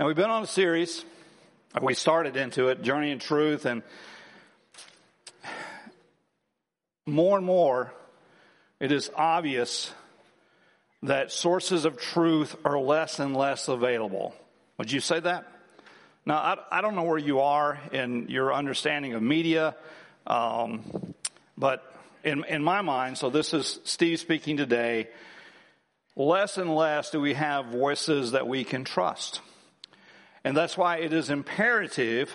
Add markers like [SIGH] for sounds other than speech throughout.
Now, we've been on a series. We started into it, Journey in Truth, and more and more it is obvious that sources of truth are less and less available. Would you say that? Now, I, I don't know where you are in your understanding of media, um, but in, in my mind, so this is Steve speaking today, less and less do we have voices that we can trust. And that's why it is imperative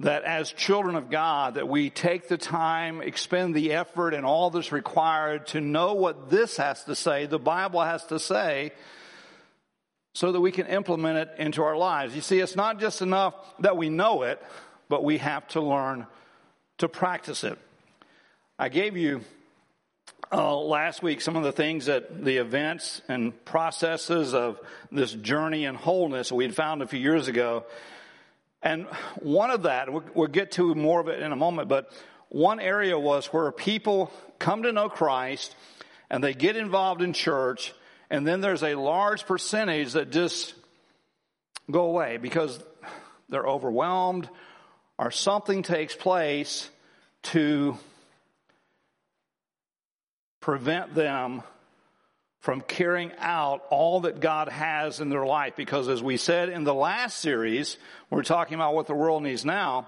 that as children of God that we take the time, expend the effort and all that's required to know what this has to say, the Bible has to say, so that we can implement it into our lives. You see, it's not just enough that we know it, but we have to learn to practice it. I gave you uh, last week some of the things that the events and processes of this journey and wholeness we had found a few years ago. And one of that, we'll, we'll get to more of it in a moment, but one area was where people come to know Christ and they get involved in church, and then there's a large percentage that just go away because they're overwhelmed or something takes place to prevent them from carrying out all that God has in their life. Because as we said in the last series, we're talking about what the world needs now.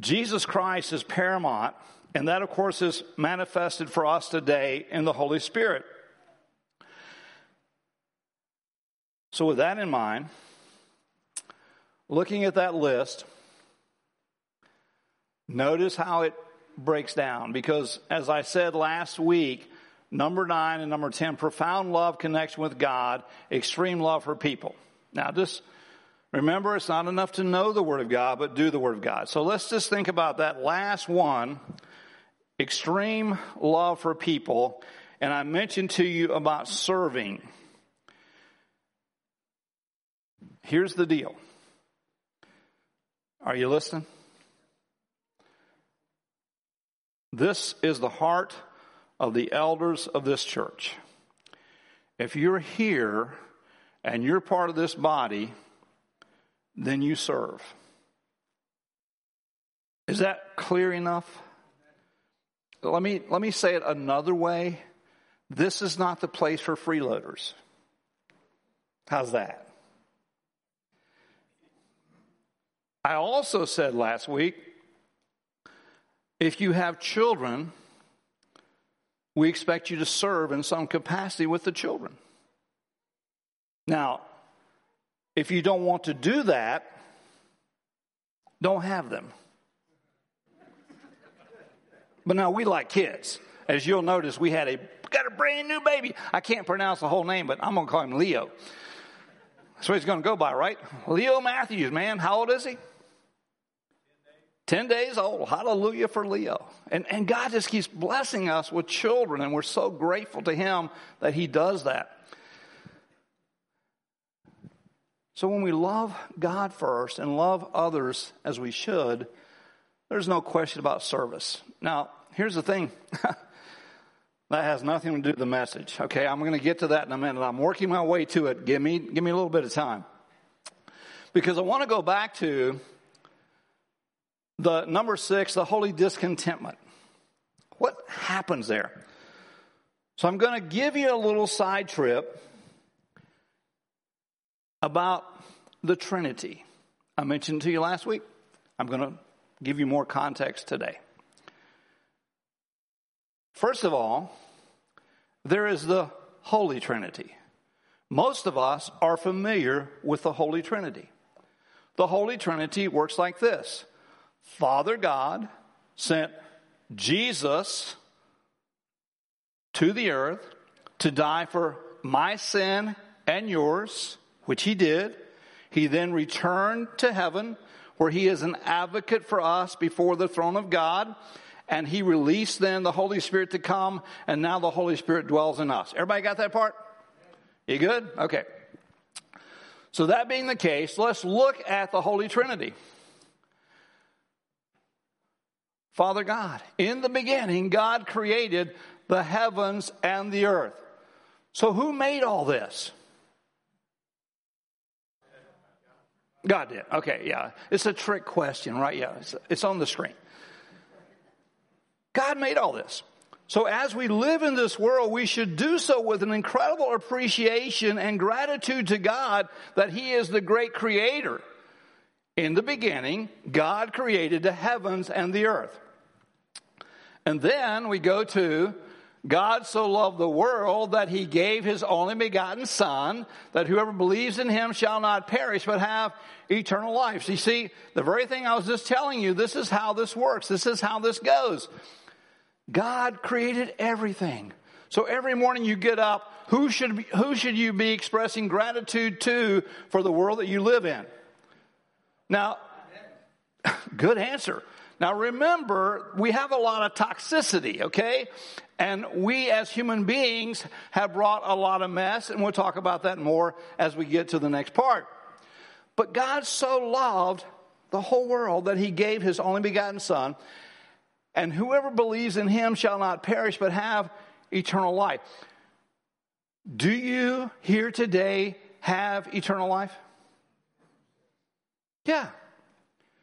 Jesus Christ is paramount, and that of course is manifested for us today in the Holy Spirit. So with that in mind, looking at that list, notice how it breaks down because, as I said last week, number nine and number 10, profound love, connection with God, extreme love for people. Now, just remember, it's not enough to know the Word of God, but do the Word of God. So let's just think about that last one extreme love for people. And I mentioned to you about serving. Here's the deal. Are you listening? This is the heart of the elders of this church. If you're here and you're part of this body, then you serve. Is that clear enough? Let me, let me say it another way. This is not the place for freeloaders. How's that? I also said last week if you have children, we expect you to serve in some capacity with the children. Now, if you don't want to do that, don't have them. But now we like kids. As you'll notice, we had a got a brand new baby. I can't pronounce the whole name, but I'm going to call him Leo. That's what he's going to go by, right? Leo Matthews, man. How old is he? 10 days old. Hallelujah for Leo. And, and God just keeps blessing us with children, and we're so grateful to Him that He does that. So when we love God first and love others as we should, there's no question about service. Now, here's the thing. [LAUGHS] that has nothing to do with the message. Okay, I'm going to get to that in a minute. I'm working my way to it. Give me, give me a little bit of time. Because I want to go back to the number six, the holy discontentment. What happens there? So I'm going to give you a little side trip about the Trinity. I mentioned to you last week. I'm going to give you more context today. First of all, there is the Holy Trinity. Most of us are familiar with the Holy Trinity. The Holy Trinity works like this Father God sent Jesus to the earth to die for my sin and yours, which he did. He then returned to heaven where he is an advocate for us before the throne of God. And he released then the Holy Spirit to come, and now the Holy Spirit dwells in us. Everybody got that part? You good? Okay. So that being the case, let's look at the Holy Trinity. Father God. In the beginning, God created the heavens and the earth. So who made all this? God did. Okay, yeah. It's a trick question, right? Yeah, it's, it's on the screen. God made all this. So as we live in this world, we should do so with an incredible appreciation and gratitude to God that He is the great creator. In the beginning, God created the heavens and the earth. And then we go to God so loved the world that he gave his only begotten Son, that whoever believes in him shall not perish, but have eternal life. So you see, the very thing I was just telling you, this is how this works. This is how this goes. God created everything. So every morning you get up, who should, be, who should you be expressing gratitude to for the world that you live in? Now, [LAUGHS] good answer. Now remember, we have a lot of toxicity, okay? And we as human beings have brought a lot of mess, and we'll talk about that more as we get to the next part. But God so loved the whole world that he gave his only begotten Son, and whoever believes in him shall not perish but have eternal life. Do you here today have eternal life? Yeah.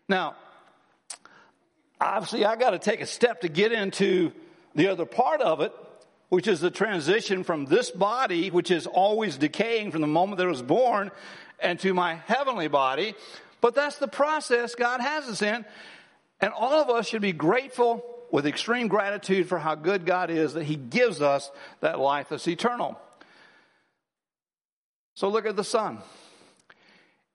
Now, obviously, I got to take a step to get into the other part of it, which is the transition from this body, which is always decaying from the moment that it was born, and to my heavenly body. But that's the process God has us in. And all of us should be grateful with extreme gratitude for how good God is that He gives us that life that's eternal. So look at the Son.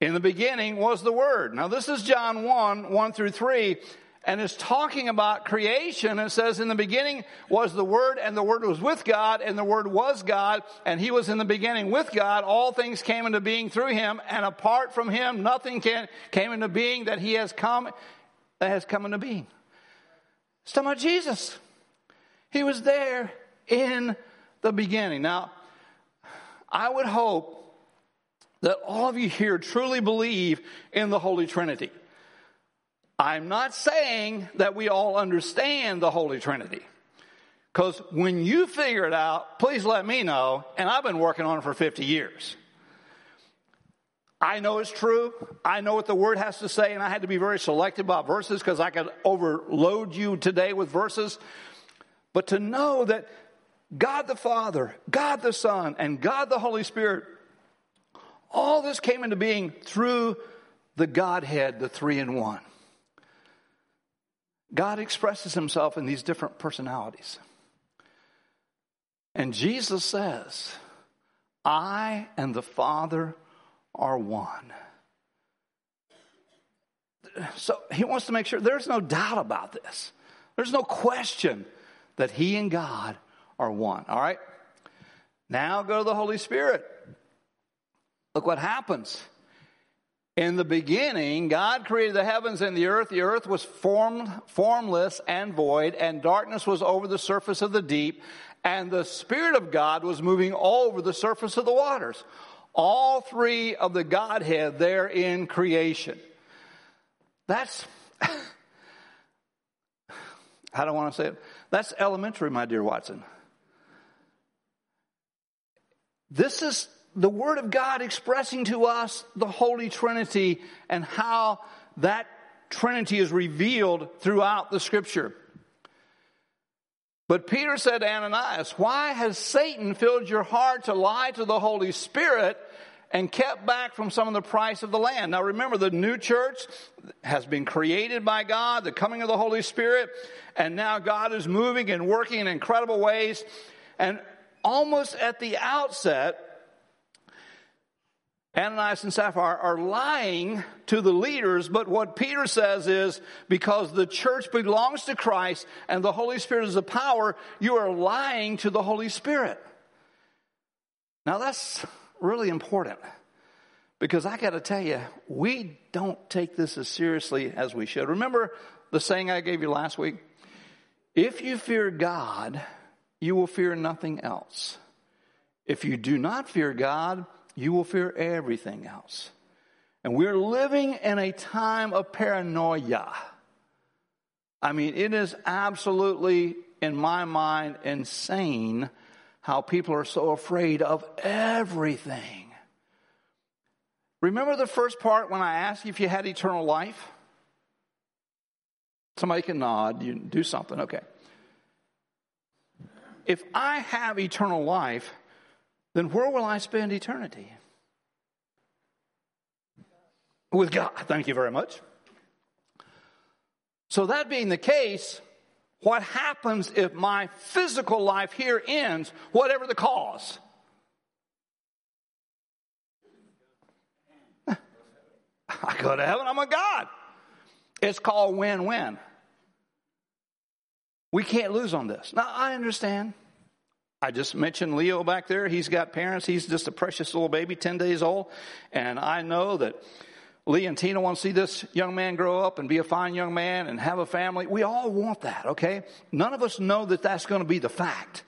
In the beginning was the Word. Now, this is John 1 1 through 3 and is talking about creation. It says, In the beginning was the Word, and the Word was with God, and the Word was God, and He was in the beginning with God. All things came into being through Him, and apart from Him, nothing can, came into being that He has come, that has come into being. It's talking about Jesus. He was there in the beginning. Now, I would hope that all of you here truly believe in the Holy Trinity. I'm not saying that we all understand the Holy Trinity. Because when you figure it out, please let me know. And I've been working on it for 50 years. I know it's true. I know what the word has to say, and I had to be very selective about verses because I could overload you today with verses. But to know that God the Father, God the Son, and God the Holy Spirit, all this came into being through the Godhead, the three in one. God expresses himself in these different personalities. And Jesus says, I and the Father are one. So he wants to make sure there's no doubt about this. There's no question that he and God are one. All right? Now go to the Holy Spirit. Look what happens. In the beginning, God created the heavens and the earth. The earth was formed, formless and void, and darkness was over the surface of the deep, and the Spirit of God was moving over the surface of the waters. All three of the Godhead there in creation. That's, I don't want to say it. That's elementary, my dear Watson. This is the Word of God expressing to us the Holy Trinity and how that Trinity is revealed throughout the Scripture. But Peter said to Ananias, Why has Satan filled your heart to lie to the Holy Spirit and kept back from some of the price of the land? Now remember, the new church has been created by God, the coming of the Holy Spirit, and now God is moving and working in incredible ways. And almost at the outset, Ananias and Sapphira are lying to the leaders, but what Peter says is because the church belongs to Christ and the Holy Spirit is the power, you are lying to the Holy Spirit. Now that's really important because I got to tell you, we don't take this as seriously as we should. Remember the saying I gave you last week? If you fear God, you will fear nothing else. If you do not fear God, you will fear everything else. And we're living in a time of paranoia. I mean, it is absolutely, in my mind, insane how people are so afraid of everything. Remember the first part when I asked you if you had eternal life? Somebody can nod, you do something, okay. If I have eternal life, then where will I spend eternity? With God. Thank you very much. So, that being the case, what happens if my physical life here ends, whatever the cause? [LAUGHS] I go to heaven, I'm a God. It's called win win. We can't lose on this. Now, I understand. I just mentioned Leo back there. He's got parents. He's just a precious little baby, 10 days old. And I know that Lee and Tina want to see this young man grow up and be a fine young man and have a family. We all want that, okay? None of us know that that's going to be the fact.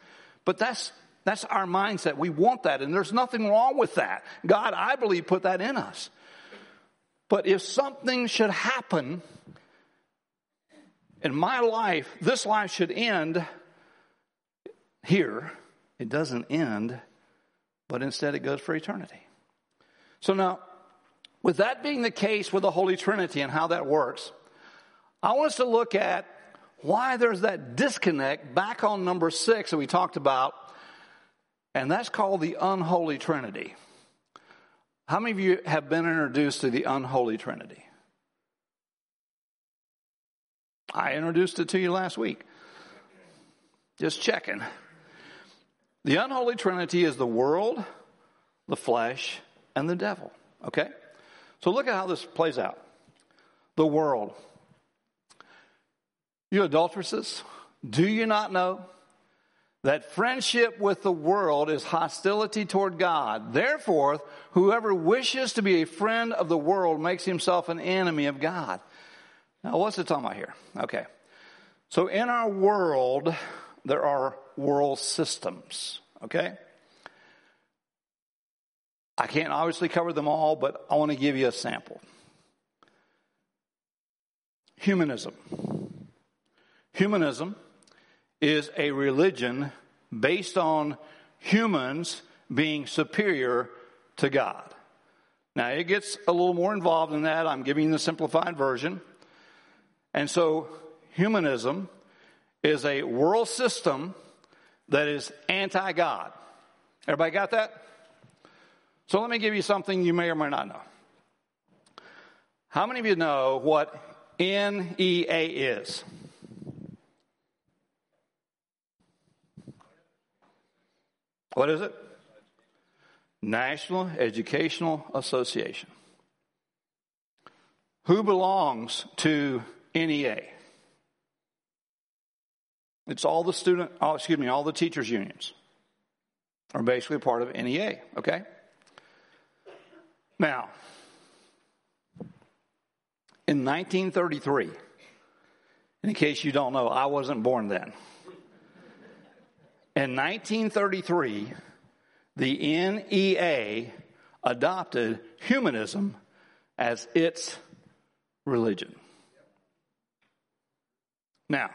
But that's, that's our mindset. We want that. And there's nothing wrong with that. God, I believe, put that in us. But if something should happen in my life, this life should end here. It doesn't end, but instead it goes for eternity. So now, with that being the case with the Holy Trinity and how that works, I want us to look at why there's that disconnect back on number six that we talked about, and that's called the unholy Trinity. How many of you have been introduced to the unholy Trinity? I introduced it to you last week. Just checking. The unholy Trinity is the world, the flesh, and the devil. Okay? So look at how this plays out. The world. You adulteresses, do you not know that friendship with the world is hostility toward God. Therefore, whoever wishes to be a friend of the world makes himself an enemy of God. Now, what's it talking about here? Okay. So, in our world, there are world systems. Okay? I can't obviously cover them all, but I want to give you a sample. Humanism. Humanism is a religion based on humans being superior to God. Now, it gets a little more involved than that. I'm giving you the simplified version. And so, humanism is a world system that is anti God. Everybody got that? So, let me give you something you may or may not know. How many of you know what NEA is? What is it? National Educational Association. Who belongs to NEA? It's all the student, oh, excuse me, all the teachers' unions are basically a part of NEA, okay? Now, in 1933, in case you don't know, I wasn't born then. In 1933, the NEA adopted humanism as its religion. Now,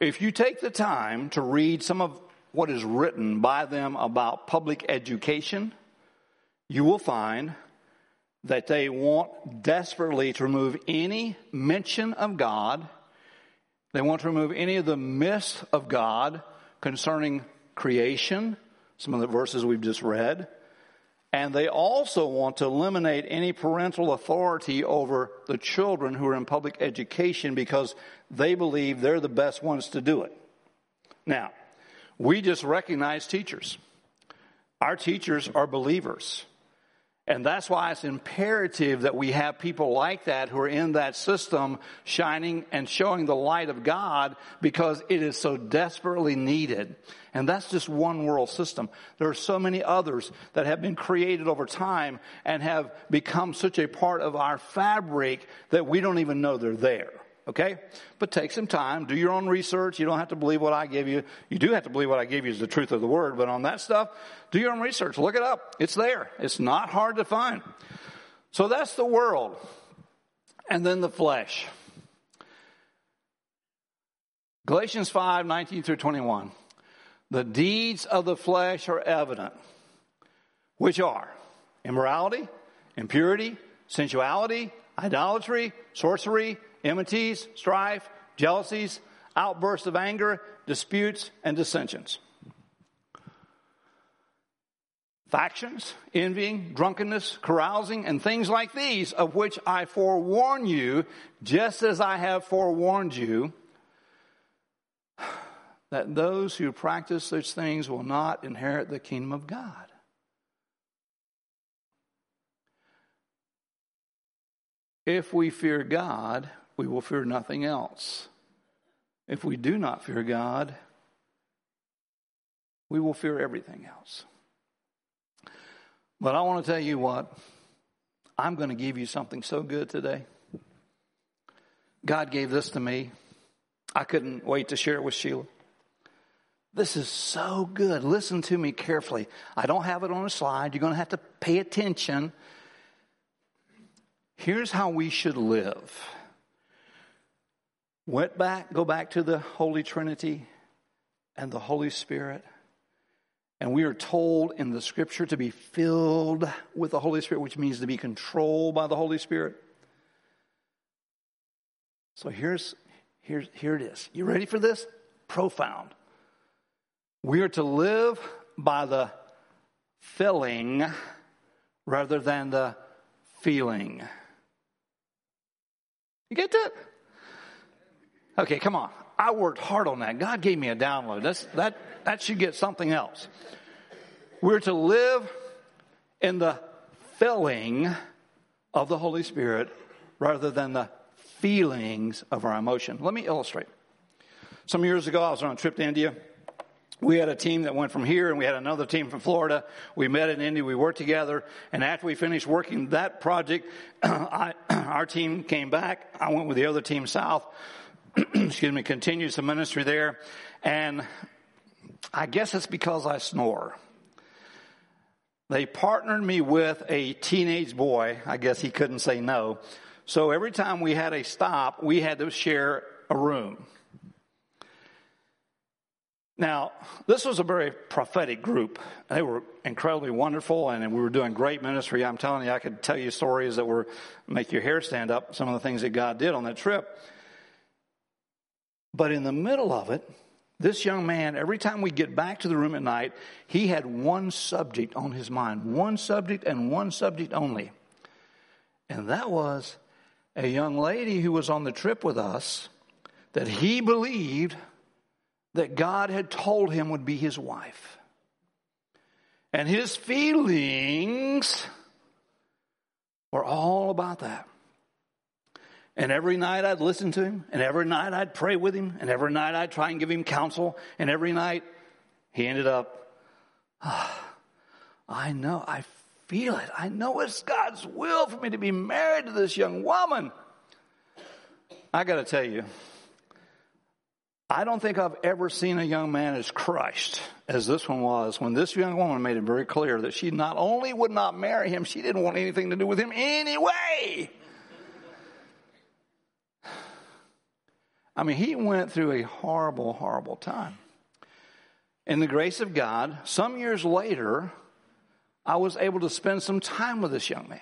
if you take the time to read some of what is written by them about public education, you will find that they want desperately to remove any mention of God. They want to remove any of the myths of God concerning creation, some of the verses we've just read. And they also want to eliminate any parental authority over the children who are in public education because they believe they're the best ones to do it. Now, we just recognize teachers. Our teachers are believers. And that's why it's imperative that we have people like that who are in that system shining and showing the light of God because it is so desperately needed. And that's just one world system. There are so many others that have been created over time and have become such a part of our fabric that we don't even know they're there. Okay? But take some time, do your own research. You don't have to believe what I give you. You do have to believe what I give you is the truth of the word, but on that stuff, do your own research. Look it up. It's there. It's not hard to find. So that's the world. And then the flesh. Galatians 5, 19 through 21. The deeds of the flesh are evident, which are immorality, impurity, sensuality, idolatry, sorcery, enmities, strife, jealousies, outbursts of anger, disputes, and dissensions. Factions, envying, drunkenness, carousing, and things like these, of which I forewarn you, just as I have forewarned you, that those who practice such things will not inherit the kingdom of God. If we fear God, we will fear nothing else. If we do not fear God, we will fear everything else. But I want to tell you what, I'm going to give you something so good today. God gave this to me. I couldn't wait to share it with Sheila. This is so good. Listen to me carefully. I don't have it on a slide. You're going to have to pay attention. Here's how we should live. Went back, go back to the Holy Trinity and the Holy Spirit. And we are told in the scripture to be filled with the Holy Spirit, which means to be controlled by the Holy Spirit. So here's, here's, here it is. You ready for this? Profound. We are to live by the filling rather than the feeling. You get that? Okay, come on. I worked hard on that. God gave me a download. That's, that, that should get something else. We're to live in the filling of the Holy Spirit rather than the feelings of our emotion. Let me illustrate. Some years ago, I was on a trip to India we had a team that went from here and we had another team from Florida. We met in India, We worked together. And after we finished working that project, [CLEARS THROAT] I, [CLEARS THROAT] our team came back. I went with the other team south. [CLEARS THROAT] Excuse me, continues the ministry there. And I guess it's because I snore. They partnered me with a teenage boy. I guess he couldn't say no. So every time we had a stop, we had to share a room. Now, this was a very prophetic group. They were incredibly wonderful, and we were doing great ministry. I'm telling you, I could tell you stories that were make your hair stand up. Some of the things that God did on that trip. But in the middle of it, this young man, every time we get back to the room at night, he had one subject on his mind, one subject and one subject only, and that was a young lady who was on the trip with us that he believed that God had told him would be his wife. And his feelings were all about that. And every night I'd listen to him, and every night I'd pray with him, and every night I'd try and give him counsel, and every night he ended up, ah, I know, I feel it. I know it's God's will for me to be married to this young woman. I got to tell you, I don't think I've ever seen a young man as crushed as this one was when this young woman made it very clear that she not only would not marry him, she didn't want anything to do with him anyway. I mean, he went through a horrible, horrible time. In the grace of God, some years later, I was able to spend some time with this young man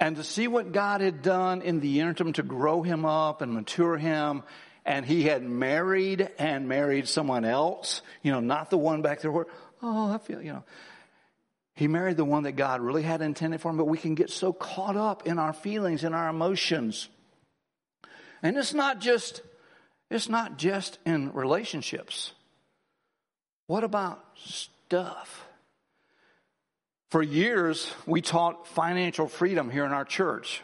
and to see what God had done in the interim to grow him up and mature him and he had married and married someone else, you know, not the one back there where, oh, I feel, you know. He married the one that God really had intended for him, but we can get so caught up in our feelings and our emotions. And it's not just, it's not just in relationships. What about stuff? For years, we taught financial freedom here in our church.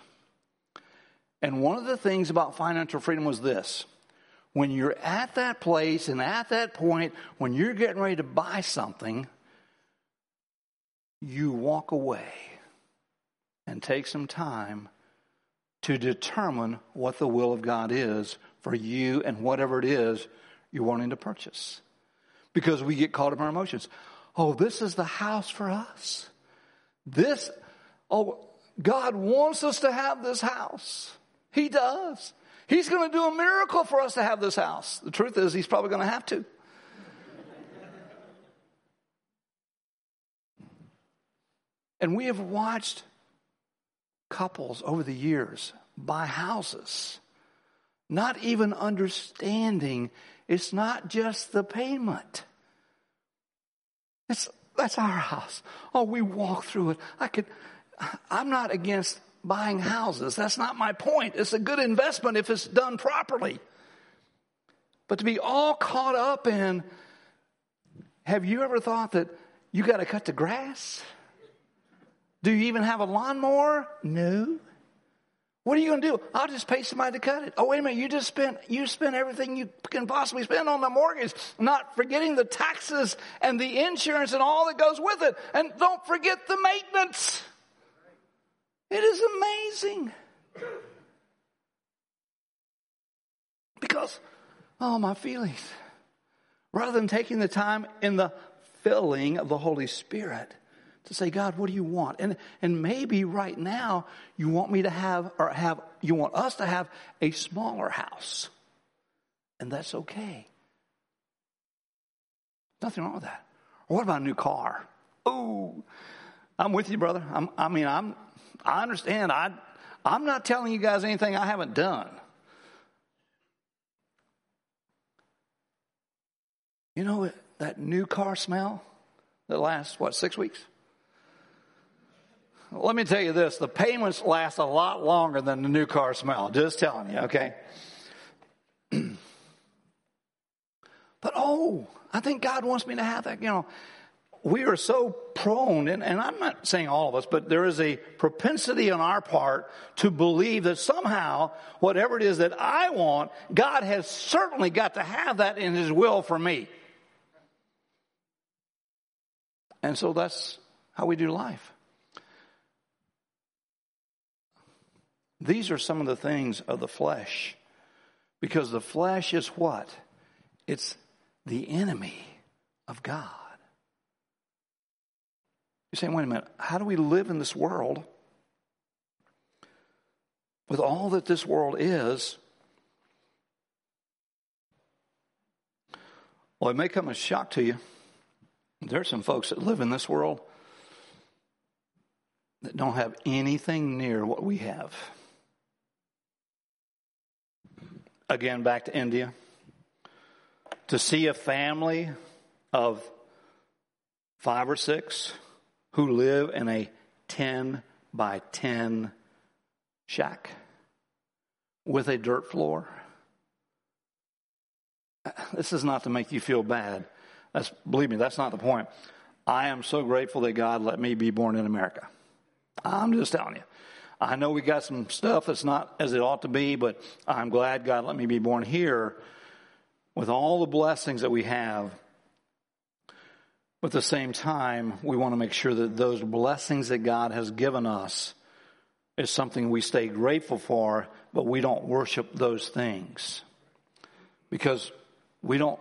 And one of the things about financial freedom was this when you're at that place and at that point, when you're getting ready to buy something, you walk away and take some time to determine what the will of God is for you and whatever it is you're wanting to purchase. Because we get caught up in our emotions. Oh, this is the house for us. This, oh, God wants us to have this house. He does. He's going to do a miracle for us to have this house. The truth is, he's probably going to have to. And we have watched couples over the years buy houses, not even understanding it's not just the payment. It's, that's our house. Oh, we walk through it. I could, I'm not against buying houses. That's not my point. It's a good investment if it's done properly. But to be all caught up in, have you ever thought that you got to cut the grass? Do you even have a lawnmower? No. What are you going to do? I'll just pay somebody to cut it. Oh, wait a minute. You just spent, you spent everything you can possibly spend on the mortgage, not forgetting the taxes and the insurance and all that goes with it. And don't forget the maintenance. It is amazing. Because, oh, my feelings. Rather than taking the time in the filling of the Holy Spirit to say, God, what do you want? And, and maybe right now you want me to have, or have, you want us to have a smaller house. And that's okay. Nothing wrong with that. Or what about a new car? Oh, I'm with you, brother. I'm, I mean, I'm, I understand. I, I'm not telling you guys anything I haven't done. You know that new car smell that lasts, what, six weeks? Let me tell you this the payments last a lot longer than the new car smell. Just telling you, okay? [CLEARS THROAT] but oh, I think God wants me to have that, you know we are so prone, and, and, I'm not saying all of us, but there is a propensity on our part to believe that somehow, whatever it is that I want, God has certainly got to have that in His will for me. And so that's how we do life. These are some of the things of the flesh. Because the flesh is what? It's the enemy of God. You're saying, wait a minute, how do we live in this world with all that this world is? Well, it may come as a shock to you. There are some folks that live in this world that don't have anything near what we have. Again, back to India. To see a family of five or six who live in a 10 by 10 shack with a dirt floor. This is not to make you feel bad. That's, believe me, that's not the point. I am so grateful that God let me be born in America. I'm just telling you. I know we got some stuff that's not as it ought to be, but I'm glad God let me be born here with all the blessings that we have but at the same time, we want to make sure that those blessings that God has given us is something we stay grateful for, but we don't worship those things. Because we don't,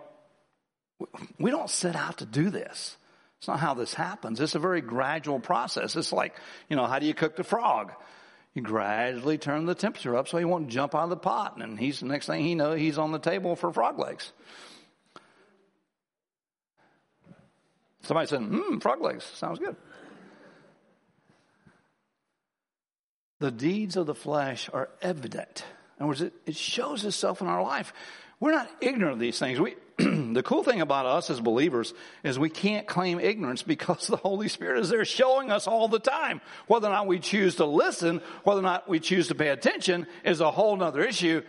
we don't set out to do this. It's not how this happens. It's a very gradual process. It's like, you know, how do you cook the frog? You gradually turn the temperature up so he won't jump out of the pot. And he's, the next thing he knows, he's on the table for frog legs. Somebody said, hmm, frog legs. Sounds good. The deeds of the flesh are evident. In other words, it, it shows itself in our life. We're not ignorant of these things. We, [CLEARS THROAT] the cool thing about us as believers is we can't claim ignorance because [LAUGHS] the Holy Spirit is there showing us all the time. Whether or not we choose to listen, whether or not we choose to pay attention is a whole other issue.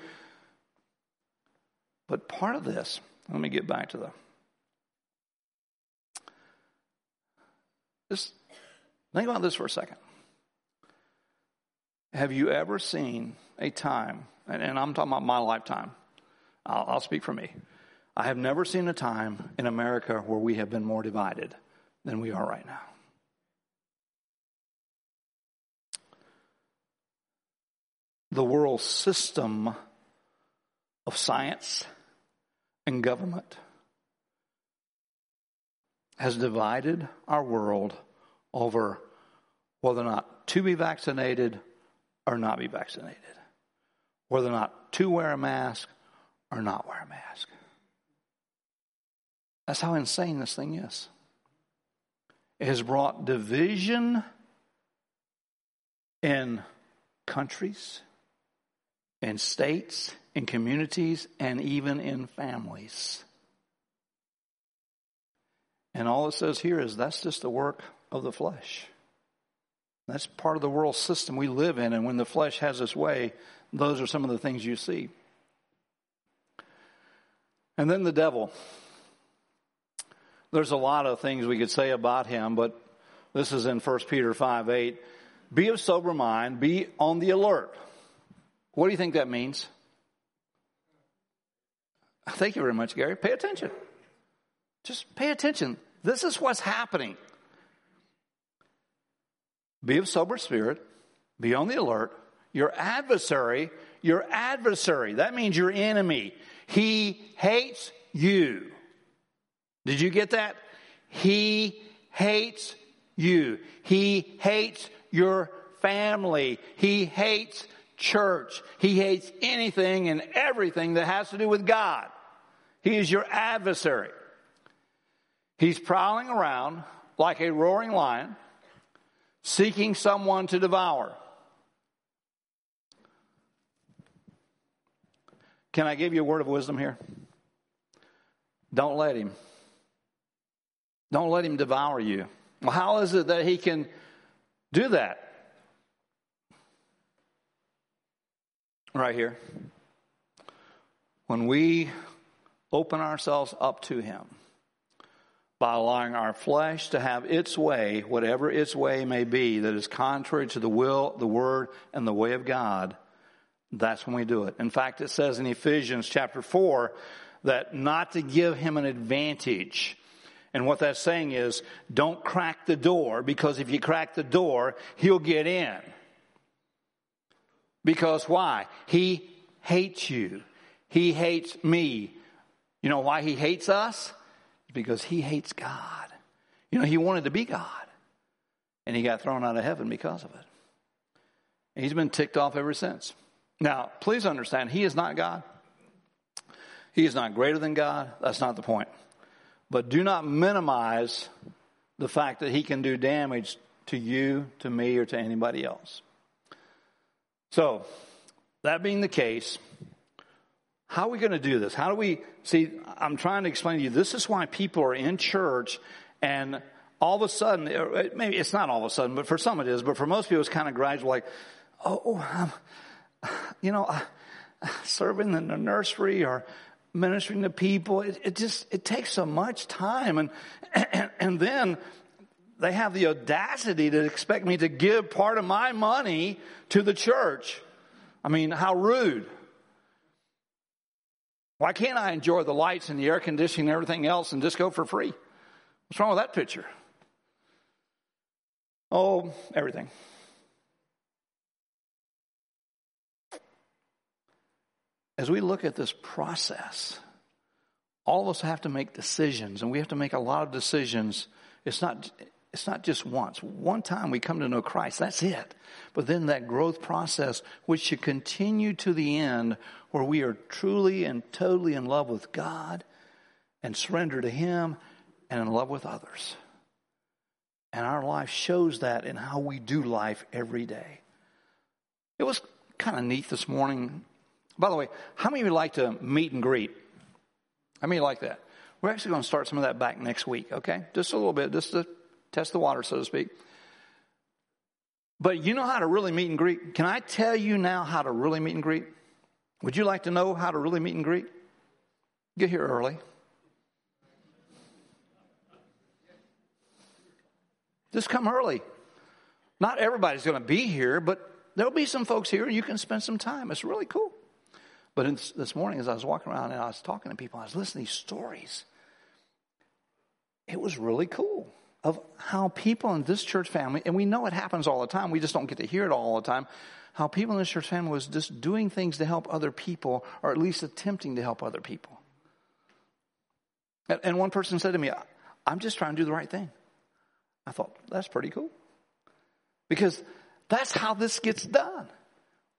But part of this, let me get back to the Just think about this for a second. Have you ever seen a time, and, I'm talking about my lifetime, I'll, I'll speak for me. I have never seen a time in America where we have been more divided than we are right now. The world system of science and government has divided our world over whether or not to be vaccinated or not be vaccinated, whether or not to wear a mask or not wear a mask. That's how insane this thing is. It has brought division in countries, in states, in communities, and even in families. And all it says here is that's just the work of the flesh. That's part of the world system we live in, and when the flesh has its way, those are some of the things you see. And then the devil. There's a lot of things we could say about him, but this is in 1 Peter 5 8. Be of sober mind, be on the alert. What do you think that means? Thank you very much, Gary. Pay attention. Just pay attention. This is what's happening. Be of sober spirit, be on the alert. Your adversary, your adversary, that means your enemy. He hates you. Did you get that? He hates you. He hates your family. He hates church. He hates anything and everything that has to do with God. He is your adversary. He's prowling around like a roaring lion, seeking someone to devour. Can I give you a word of wisdom here? Don't let him. Don't let him devour you. Well, how is it that he can do that? Right here. When we open ourselves up to him by allowing our flesh to have its way, whatever its way may be, that is contrary to the will, the word, and the way of God, that's when we do it. In fact, it says in Ephesians chapter 4 that not to give him an advantage. And what that's saying is don't crack the door because if you crack the door, he'll get in. Because why? He hates you. He hates me. You know why he hates us? Because he hates God. You know, he wanted to be God. And he got thrown out of heaven because of it. And he's been ticked off ever since. Now, please understand, he is not God. He is not greater than God. That's not the point. But do not minimize the fact that he can do damage to you, to me, or to anybody else. So, that being the case, how are we going to do this? How do we see? I'm trying to explain to you this is why people are in church and all of a sudden, maybe it's not all of a sudden, but for some it is, but for most people it's kind of gradual, like, oh, I'm, you know, uh, serving in the nursery or ministering to people, it, it just, it takes so much time. And, and, [CLEARS THROAT] and then they have the audacity to expect me to give part of my money to the church. I mean, how rude. Why can't I enjoy the lights and the air conditioning and everything else and just go for free? What's wrong with that picture? Oh, everything. As we look at this process, all of us have to make decisions, and we have to make a lot of decisions. It's not, it's not just once. One time we come to know Christ, that's it. But then that growth process, which should continue to the end, where we are truly and totally in love with God and surrender to Him and in love with others. And our life shows that in how we do life every day. It was kind of neat this morning by the way, how many of you like to meet and greet? How many like that? We're actually going to start some of that back next week, okay? Just a little bit, just to test the water, so to speak. But you know how to really meet and greet. Can I tell you now how to really meet and greet? Would you like to know how to really meet and greet? Get here early. Just come early. Not everybody's going to be here, but there'll be some folks here and you can spend some time. It's really cool. But in, this morning, as I was walking around and I was talking to people, I was listening to these stories. It was really cool of how people in this church family, and we know it happens all the time, we just don't get to hear it all the time, how people in this church family was just doing things to help other people, or at least attempting to help other people. And one person said to me, I'm just trying to do the right thing. I thought, that's pretty cool. Because that's how this gets done.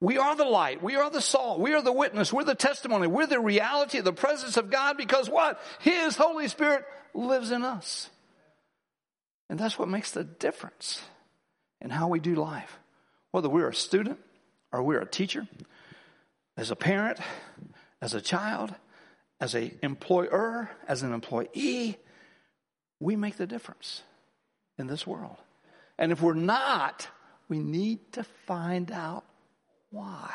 We are the light. We are the salt. We are the witness. We're the testimony. We're the reality of the presence of God because what? His Holy Spirit lives in us. And that's what makes the difference in how we do life. whether we're a student or we're a teacher, as a parent, as a child, as an employer, as an employee, we make the difference in this world. And if we're not, we need to find out why.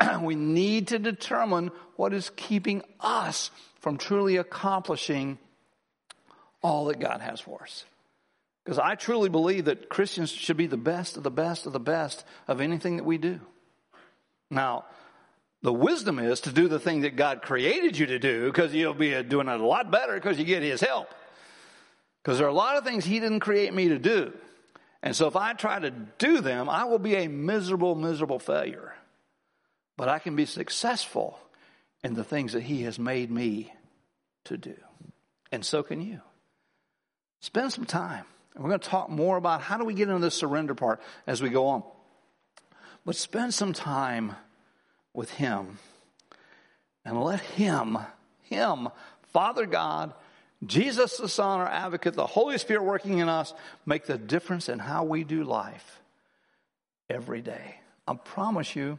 [CLEARS THROAT] we need to determine what is keeping us from truly accomplishing all that God has for us. Because I truly believe that Christians should be the best of the best of the best of anything that we do. Now, the wisdom is to do the thing that God created you to do because you'll be doing it a lot better because you get His help. Because there are a lot of things He didn't create me to do. And so if I try to do them, I will be a miserable, miserable failure. But I can be successful in the things that He has made me to do. And so can you. Spend some time. And we're going to talk more about how do we get into the surrender part as we go on. But spend some time with Him and let Him, Him, Father God, Jesus the Son, our advocate, the Holy Spirit working in us, make the difference in how we do life every day. I promise you,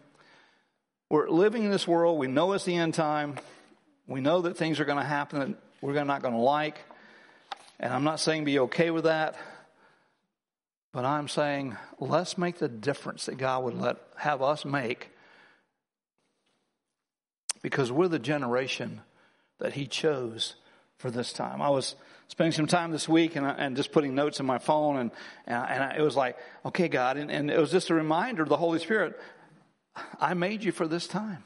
we're living in this world. We know it's the end time. We know that things are going to happen that we're not going to like. And I'm not saying be okay with that. But I'm saying let's make the difference that God would let have us make because we're the generation that He chose for this time. I was spending some time this week and, and just putting notes in my phone, and, and, and it was like, okay, God, and, and it was just a reminder of the Holy Spirit I made you for this time.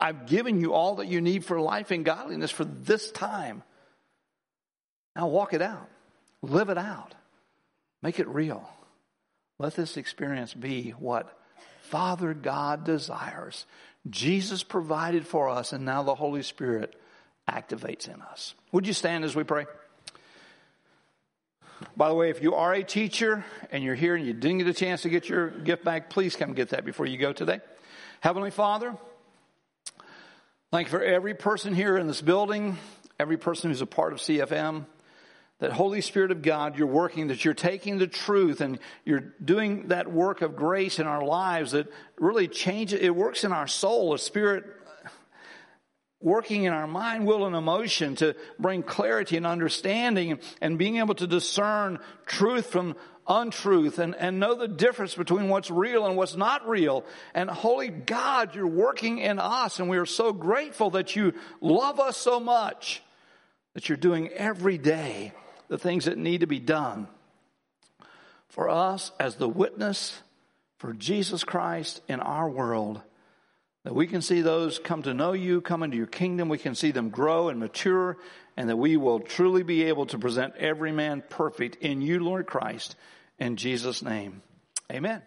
I've given you all that you need for life and godliness for this time. Now walk it out, live it out, make it real. Let this experience be what Father God desires. Jesus provided for us, and now the Holy Spirit activates in us. Would you stand as we pray? By the way, if you are a teacher and you're here and you didn't get a chance to get your gift bag, please come get that before you go today. Heavenly Father, thank you for every person here in this building, every person who's a part of CFM. That Holy Spirit of God, you're working, that you're taking the truth and you're doing that work of grace in our lives that really changes, it works in our soul, a spirit working in our mind, will, and emotion to bring clarity and understanding and being able to discern truth from untruth and, and know the difference between what's real and what's not real. And holy God, you're working in us and we are so grateful that you love us so much that you're doing every day the things that need to be done for us as the witness for Jesus Christ in our world that we can see those come to know you, come into your kingdom. We can see them grow and mature, and that we will truly be able to present every man perfect in you, Lord Christ. In Jesus' name, amen.